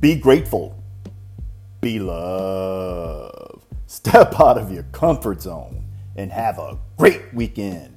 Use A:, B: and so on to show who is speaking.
A: Be grateful. Be love. Step out of your comfort zone and have a great weekend.